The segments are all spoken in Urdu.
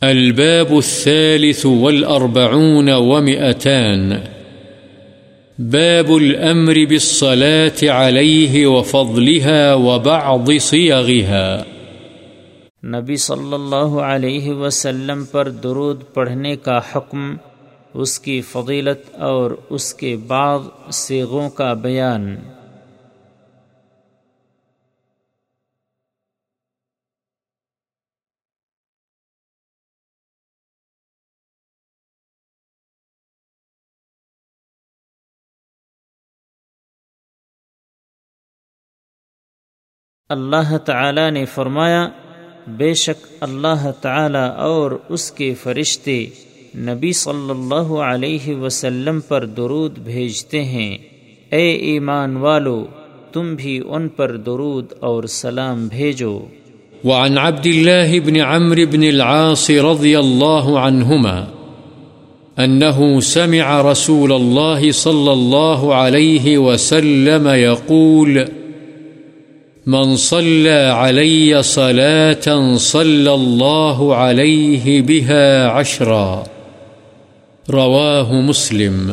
الباب الثالث والأربعون ومئتان. باب الأمر بالصلاة عليه وفضلها وبعض صيغها. نبی صلی اللہ علیہ وسلم پر درود پڑھنے کا حکم، اس کی فضیلت اور اس کے بعض سیغوں کا بیان۔ اللہ تعالی نے فرمایا، بے شک اللہ تعالی اور اس کے فرشتے نبی صلی اللہ علیہ وسلم پر درود بھیجتے ہیں۔ اے ایمان والو، تم بھی ان پر درود اور سلام بھیجو۔ وعن عبد الله بن عمرو بن العاص رضي الله عنهما أنه سمع رسول الله صلى الله عليه وسلم يقول من صلى علي صلاة صلى الله عليه بها عشرا. رواه مسلم.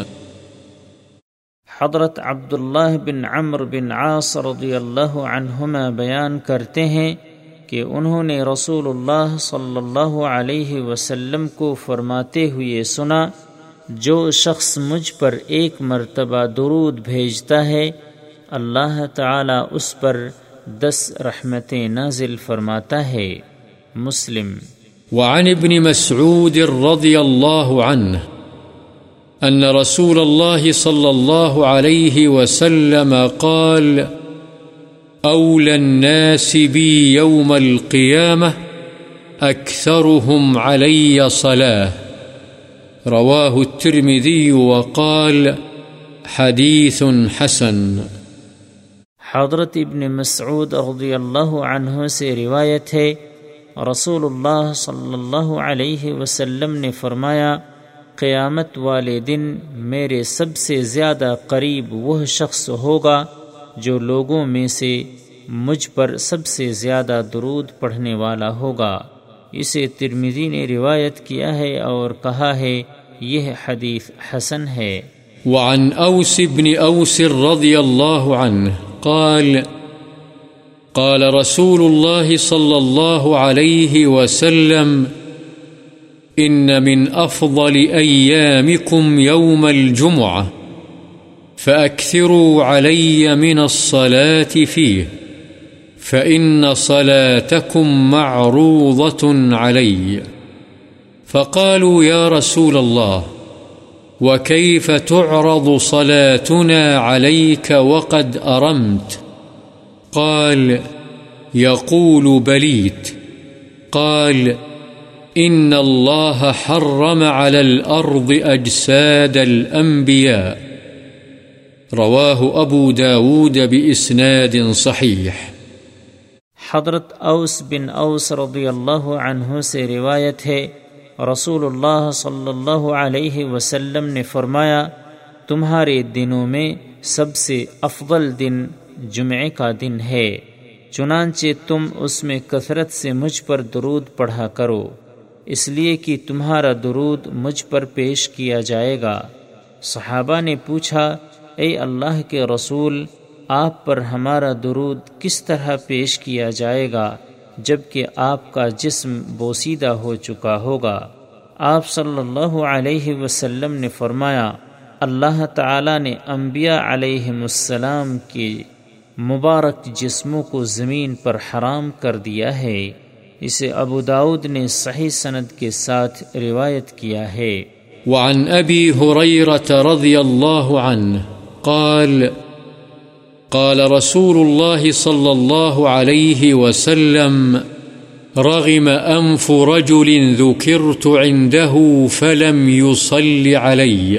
حضرت عبداللہ بن عمر بن عاص رضی اللہ عنہما بیان کرتے ہیں کہ انہوں نے رسول اللہ صلی اللہ علیہ وسلم کو فرماتے ہوئے سنا، جو شخص مجھ پر ایک مرتبہ درود بھیجتا ہے، اللہ تعالی اس پر دس رحمتیں نازل فرماتا ہے۔ مسلم۔ وعن ابن مسعود رضي الله عنه أن رسول الله صلى الله عليه وسلم قال أولى الناس بي يوم القيامة أكثرهم علي صلاة رواه الترمذي وقال حديث حسن حضرت ابن مسعود رضی اللہ عنہ سے روایت ہے رسول اللہ صلی اللہ علیہ وسلم نے فرمایا، قیامت والے دن میرے سب سے زیادہ قریب وہ شخص ہوگا جو لوگوں میں سے مجھ پر سب سے زیادہ درود پڑھنے والا ہوگا۔ اسے ترمیزی نے روایت کیا ہے اور کہا ہے، یہ حدیث حسن ہے۔ وعن أوس بن أوس رضي الله عنه قال قال رسول الله صلى الله عليه وسلم، إن من أفضل أيامكم يوم الجمعة، فأكثروا علي من الصلاة فيه، فإن صلاتكم معروضة علي. فقالوا يا رسول الله وكيف تعرض صلاتنا عليك وقد أرمت قال يقول بليت قال إن الله حرم على الأرض أجساد الأنبياء رواه أبو داود بإسناد صحيح حضرت اوس بن اوس رضی اللہ عنہ سے روایت ہے رسول اللہ صلی اللہ علیہ وسلم نے فرمایا تمہارے دنوں میں سب سے افضل دن جمعے کا دن ہے چنانچہ تم اس میں کثرت سے مجھ پر درود پڑھا کرو اس لیے کہ تمہارا درود مجھ پر پیش کیا جائے گا صحابہ نے پوچھا اے اللہ کے رسول آپ پر ہمارا درود کس طرح پیش کیا جائے گا جبکہ آپ کا جسم بوسیدہ ہو چکا ہوگا۔ آپ صلی اللہ علیہ وسلم نے فرمایا، اللہ تعالی نے انبیاء علیہ السلام کے مبارک جسموں کو زمین پر حرام کر دیا ہے۔ اسے ابو داود نے صحیح سند کے ساتھ روایت کیا ہے۔ وعن أبي هريرة رضي الله عنه قال قال رسول الله صلى الله عليه وسلم، رغم أنف رجل ذكرت عنده فلم يصل علي.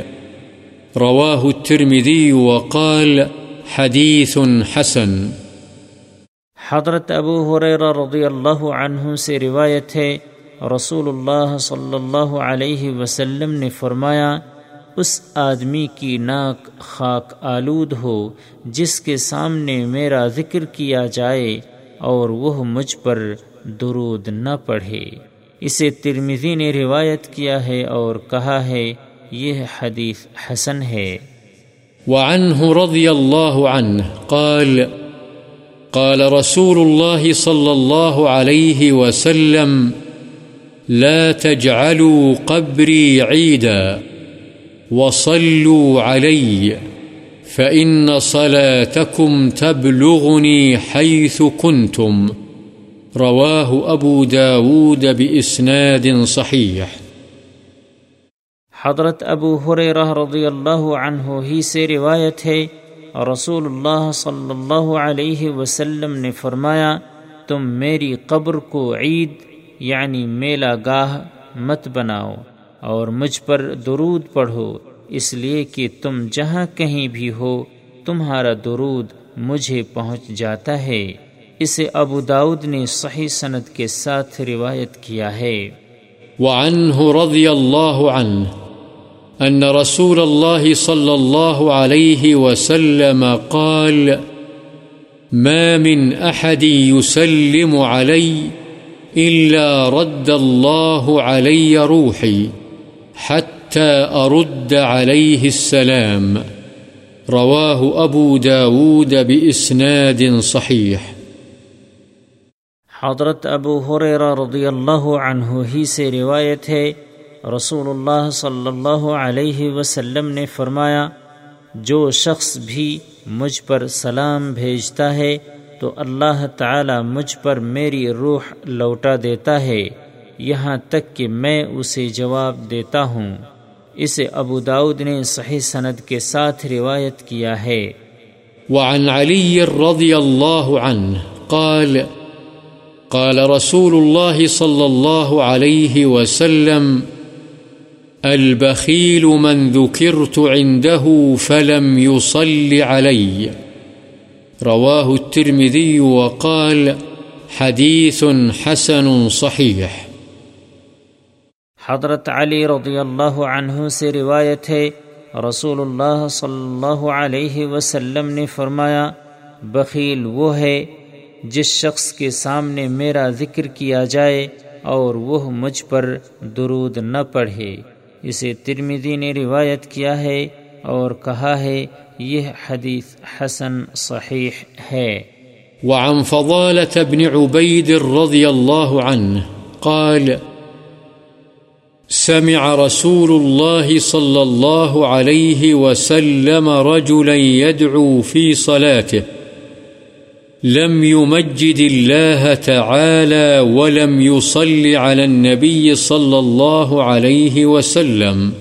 رواه الترمذي وقال حديث حسن. حضرت ابو حریر رضی اللہ عنہ سے روایت ہے، رسول اللہ صلی اللہ علیہ وسلم نے فرمایا اس آدمی کی ناک خاک آلود ہو، جس کے سامنے میرا ذکر کیا جائے اور وہ مجھ پر درود نہ پڑھے۔ اسے ترمزی نے روایت کیا ہے اور کہا ہے، یہ حدیث حسن ہے۔ وعنه رضي الله عنه قال قال رسول الله صلى الله عليه وسلم، لا تجعلوا قبري عيدا وصلوا علي فإن صلاتكم تبلغني حيث كنتم رواه أبو داود بإسناد صحيح حضرت ابو حریرہ رضی اللہ عنہ ہی سے روایت ہے رسول اللہ صلی اللہ علیہ وسلم نے فرمایا، تم میری قبر کو عید یعنی میلا گاہ مت بناؤ۔ اور مجھ پر درود پڑھو، اس لیے کہ تم جہاں کہیں بھی ہو، تمہارا درود مجھے پہنچ جاتا ہے۔ اسے ابو داود نے صحیح سند کے ساتھ روایت کیا ہے۔ وعنه رضی اللہ عنہ أن رسول الله صلى الله عليه وسلم قال، ما من أحد يسلم علي إلا رد الله علي روحي حتى أرد عليه السلام. رواه أبو داود بإسناد صحيح. حضرت ابو حریرہ رضی اللہ عنہ ہی سے روایت ہے رسول اللہ صلی اللہ علیہ وسلم نے فرمایا، جو شخص بھی مجھ پر سلام بھیجتا ہے، تو اللہ تعالی مجھ پر میری روح لوٹا دیتا ہے۔ یہاں تک کہ میں اسے جواب دیتا ہوں۔ اسے ابو داود نے صحیح سند کے ساتھ روایت کیا ہے۔ وعن علی رضی اللہ عنہ قال قال رسول الله صلى الله عليه وسلم البخيل من ذكرت عنده فلم يصل علي رواه الترمذي وقال حديث حسن صحيح حضرت علی رضی اللہ عنہ سے روایت ہے رسول اللہ صلی اللہ علیہ وسلم نے فرمایا، بخیل وہ ہے جس شخص کے سامنے میرا ذکر کیا جائے اور وہ مجھ پر درود نہ پڑھے۔ اسے ترمیدی نے روایت کیا ہے اور کہا ہے، یہ حدیث حسن صحیح ہے۔ وعن فضالة بن عبيد رضي الله عنه قال سمع رسول الله صلى الله عليه وسلم رجلا يدعو في صلاته. لم يمجد الله تعالى ولم يصل على النبي صلى الله عليه وسلم.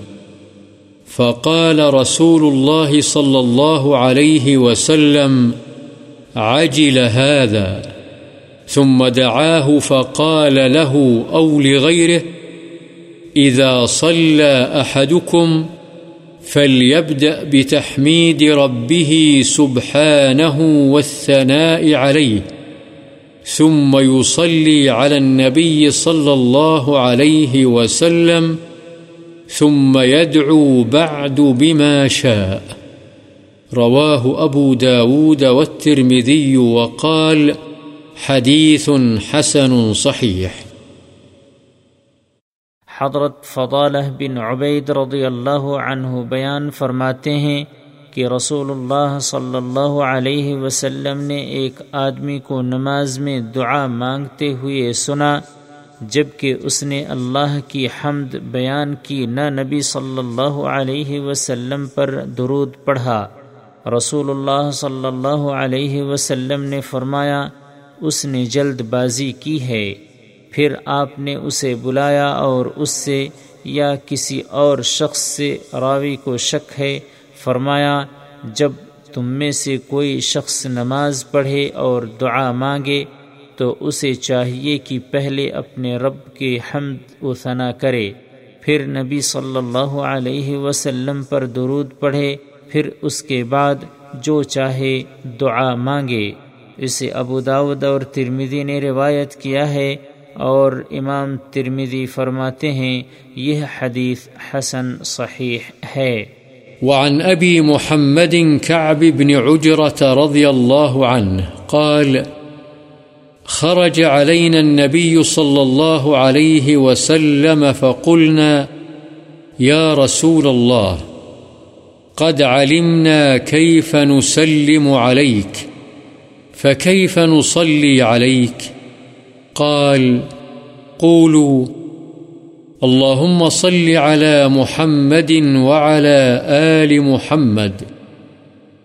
فقال رسول الله صلى الله عليه وسلم، عجل هذا. ثم دعاه فقال له، أو لغيره؟ إذا صلى أحدكم فليبدأ بتحميد ربه سبحانه والثناء عليه، ثم يصلي على النبي صلى الله عليه وسلم، ثم يدعو بعد بما شاء. رواه أبو داود والترمذي وقال حديث حسن صحيح. حضرت فضالہ بن عبید رضی اللہ عنہ بیان فرماتے ہیں کہ رسول اللہ صلی اللہ علیہ وسلم نے ایک آدمی کو نماز میں دعا مانگتے ہوئے سنا جبکہ اس نے اللہ کی حمد بیان کی نہ نبی صلی اللہ علیہ وسلم پر درود پڑھا۔ رسول اللہ صلی اللہ علیہ وسلم نے فرمایا، اس نے جلد بازی کی ہے۔ پھر آپ نے اسے بلایا اور اس سے یا کسی اور شخص سے راوی کو شک ہے، فرمایا، جب تم میں سے کوئی شخص نماز پڑھے اور دعا مانگے، تو اسے چاہیے کہ پہلے اپنے رب کے حمد و ثنا کرے۔ پھر نبی صلی اللہ علیہ وسلم پر درود پڑھے، پھر اس کے بعد جو چاہے دعا مانگے۔ اسے ابو داود اور ترمیدی نے روایت کیا ہے اور امام ترمیدی فرماتے ہیں، یہ حدیث حسن صحیح ہے۔ وعن أبي محمد كعب بن عجرة رضي الله عنه قال، خرج علينا النبي صلى الله عليه وسلم فقلنا يا رسول الله قد علمنا كيف نسلم عليك فكيف نصلي عليك قال، قولوا، اللهم صل على محمد وعلى آل محمد،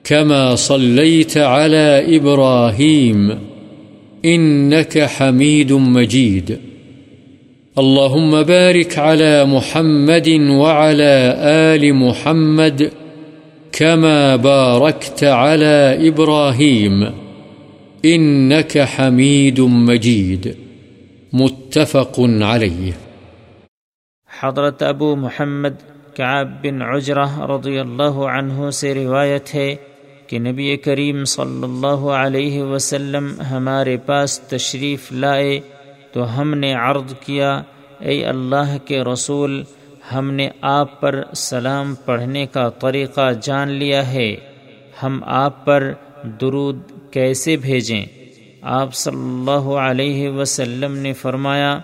كما صليت على إبراهيم، إنك حميد مجيد. اللهم بارك على محمد وعلى آل محمد، كما باركت على إبراهيم، إنك حميد مجيد. متفق عليه حضرت ابو محمد کعب بن عجرہ رضی اللہ عنہ سے روایت ہے کہ نبی کریم صلی اللہ علیہ وسلم ہمارے پاس تشریف لائے تو ہم نے عرض کیا، اے اللہ کے رسول، ہم نے آپ پر سلام پڑھنے کا طریقہ جان لیا ہے۔ ہم آپ پر درود کیسے بھیجیں؟ آپ صلی اللہ علیہ وسلم نے فرمایا،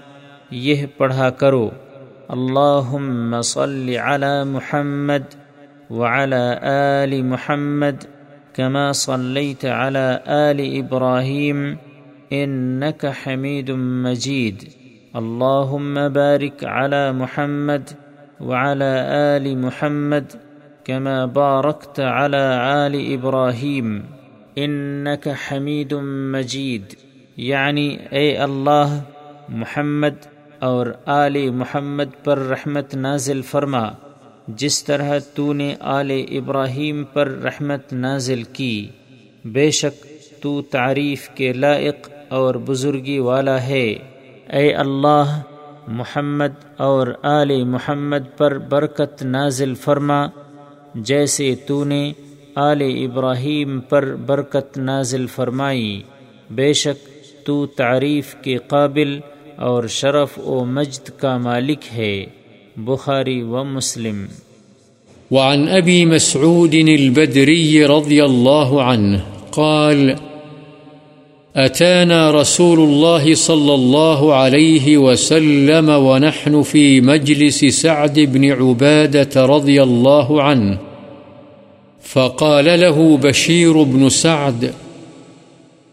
یہ پڑھا کرو۔ اللهم صل على محمد وعلى آل محمد كما صليت على آل إبراهيم إنك حميد مجيد اللهم بارك على محمد وعلى آل محمد كما باركت على آل إبراهيم إنك حميد مجيد. یعنی يعني أي الله محمد اور آل محمد پر رحمت نازل فرما، جس طرح تو نے آل ابراہیم پر رحمت نازل کی، بے شک تو تعریف کے لائق اور بزرگی والا ہے۔ اے اللہ، محمد اور آل محمد پر برکت نازل فرما، جیسے تو نے آل ابراہیم پر برکت نازل فرمائی، بے شک تو تعریف کے قابل اور شرف و مجد کا مالک ہے، بخاری و مسلم۔ وعن أبي مسعود البدري رضي الله عنه قال أتانا رسول الله صلى الله عليه وسلم ونحن في مجلس سعد بن عبادة رضي الله عنه فقال له بشير بن سعد،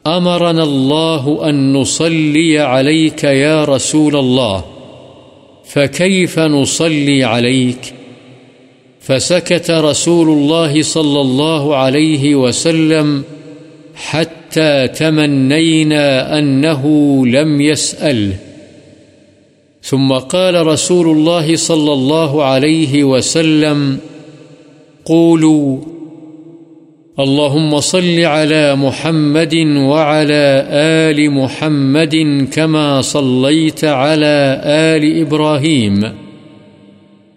أمرنا الله أن نصلي عليك يا رسول الله، فكيف نصلي عليك؟ فسكت رسول الله صلى الله عليه وسلم حتى تمنينا أنه لم يسأل ثم قال رسول الله صلى الله عليه وسلم، قولوا اللهم صل على محمد وعلى آل محمد كما صليت على آل إبراهيم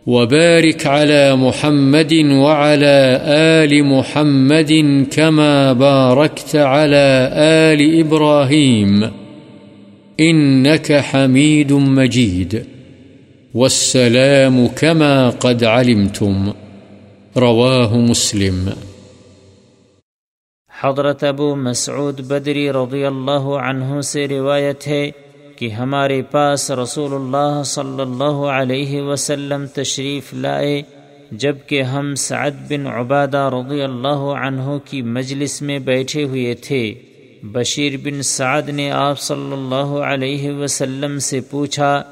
وبارك على محمد وعلى آل محمد كما باركت على آل إبراهيم إنك حميد مجيد والسلام كما قد علمتم رواه مسلم حضرت ابو مسعود بدری رضی اللہ عنہ سے روایت ہے کہ ہمارے پاس رسول اللہ صلی اللہ علیہ وسلم تشریف لائے جبکہ ہم سعد بن عبادہ رضی اللہ عنہ کی مجلس میں بیٹھے ہوئے تھے۔ بشیر بن سعد نے آپ صلی اللہ علیہ وسلم سے پوچھا،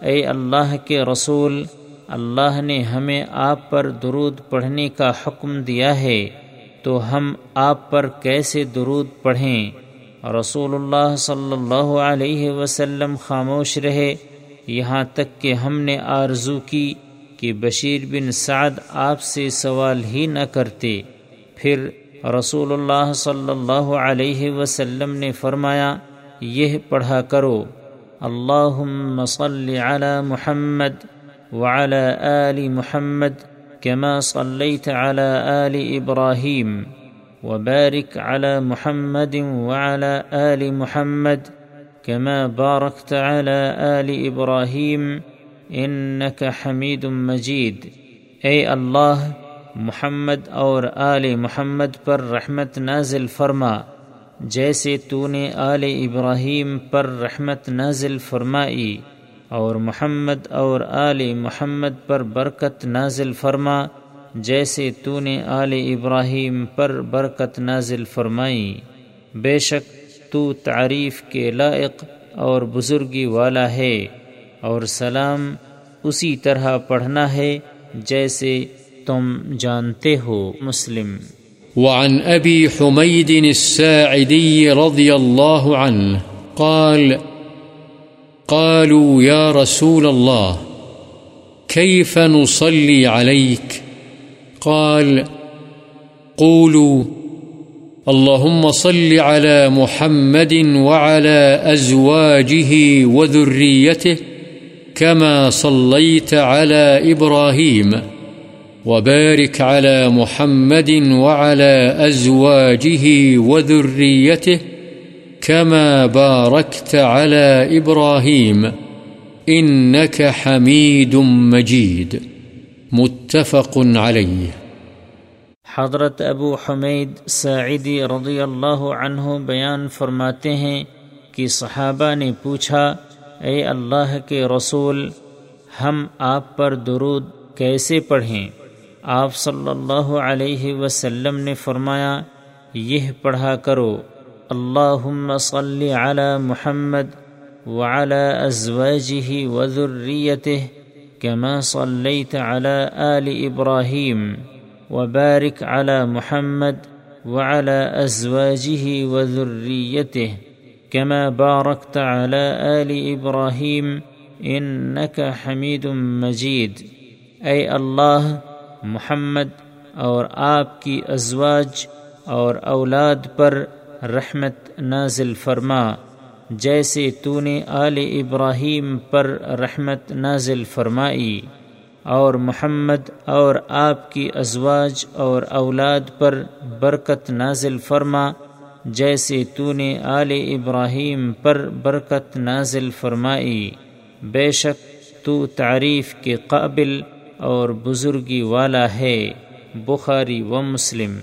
اے اللہ کے رسول، اللہ نے ہمیں آپ پر درود پڑھنے کا حکم دیا ہے۔ تو ہم آپ پر کیسے درود پڑھیں؟ رسول اللہ صلی اللہ علیہ وسلم خاموش رہے، یہاں تک کہ ہم نے آرزو کی کہ بشیر بن سعد آپ سے سوال ہی نہ کرتے۔ پھر رسول اللہ صلی اللہ علیہ وسلم نے فرمایا، یہ پڑھا کرو اللہ صل علی محمد وعلى آل محمد كما صليت على آل إبراهيم وبارك على محمد وعلى آل محمد كما باركت على آل إبراهيم إنك حميد مجيد. اے اللہ، محمد اور آل محمد پر رحمت نازل فرما، جیسے تو نے آل ابراہیم پر رحمت نازل فرمائی۔ اور محمد اور آل محمد پر برکت نازل فرما، جیسے تو نے آل ابراہیم پر برکت نازل فرمائی۔ بے شک تو تعریف کے لائق اور بزرگی والا ہے، اور سلام اسی طرح پڑھنا ہے جیسے تم جانتے ہو، مسلم۔ وعن أبي حميد الساعدي رضي الله عنه قال قالوا يا رسول الله، كيف نصلي عليك؟ قال، قولوا، اللهم صل على محمد وعلى أزواجه وذريته كما صليت على إبراهيم، وبارك على محمد وعلى أزواجه وذريته كما باركت على إبراهيم إنك حميد مجيد. متفق عليه. حضرت ابو حمید سعیدی رضی اللہ عنہ بیان فرماتے ہیں کہ صحابہ نے پوچھا، اے اللہ کے رسول، ہم آپ پر درود کیسے پڑھیں؟ آپ صلی اللہ علیہ وسلم نے فرمایا، یہ پڑھا کرو۔ اللہ صلی علی محمد وعلى أزواجه وذريته كما صليت على آل إبراهيم وبارك على محمد وعلى أزواجه وذريته كما باركت على آل إبراهيم إنك حميد مجيد أي الله محمد اور آپ کی ازواج اور اولاد پر رحمت نازل فرما۔ جیسے تو نے آل ابراہیم پر رحمت نازل فرمائی، اور محمد اور آپ کی ازواج اور اولاد پر برکت نازل فرما۔ جیسے تو نے آل ابراہیم پر برکت نازل فرمائی۔ بے شک تو تعریف کے قابل اور بزرگی والا ہے، بخاری و مسلم۔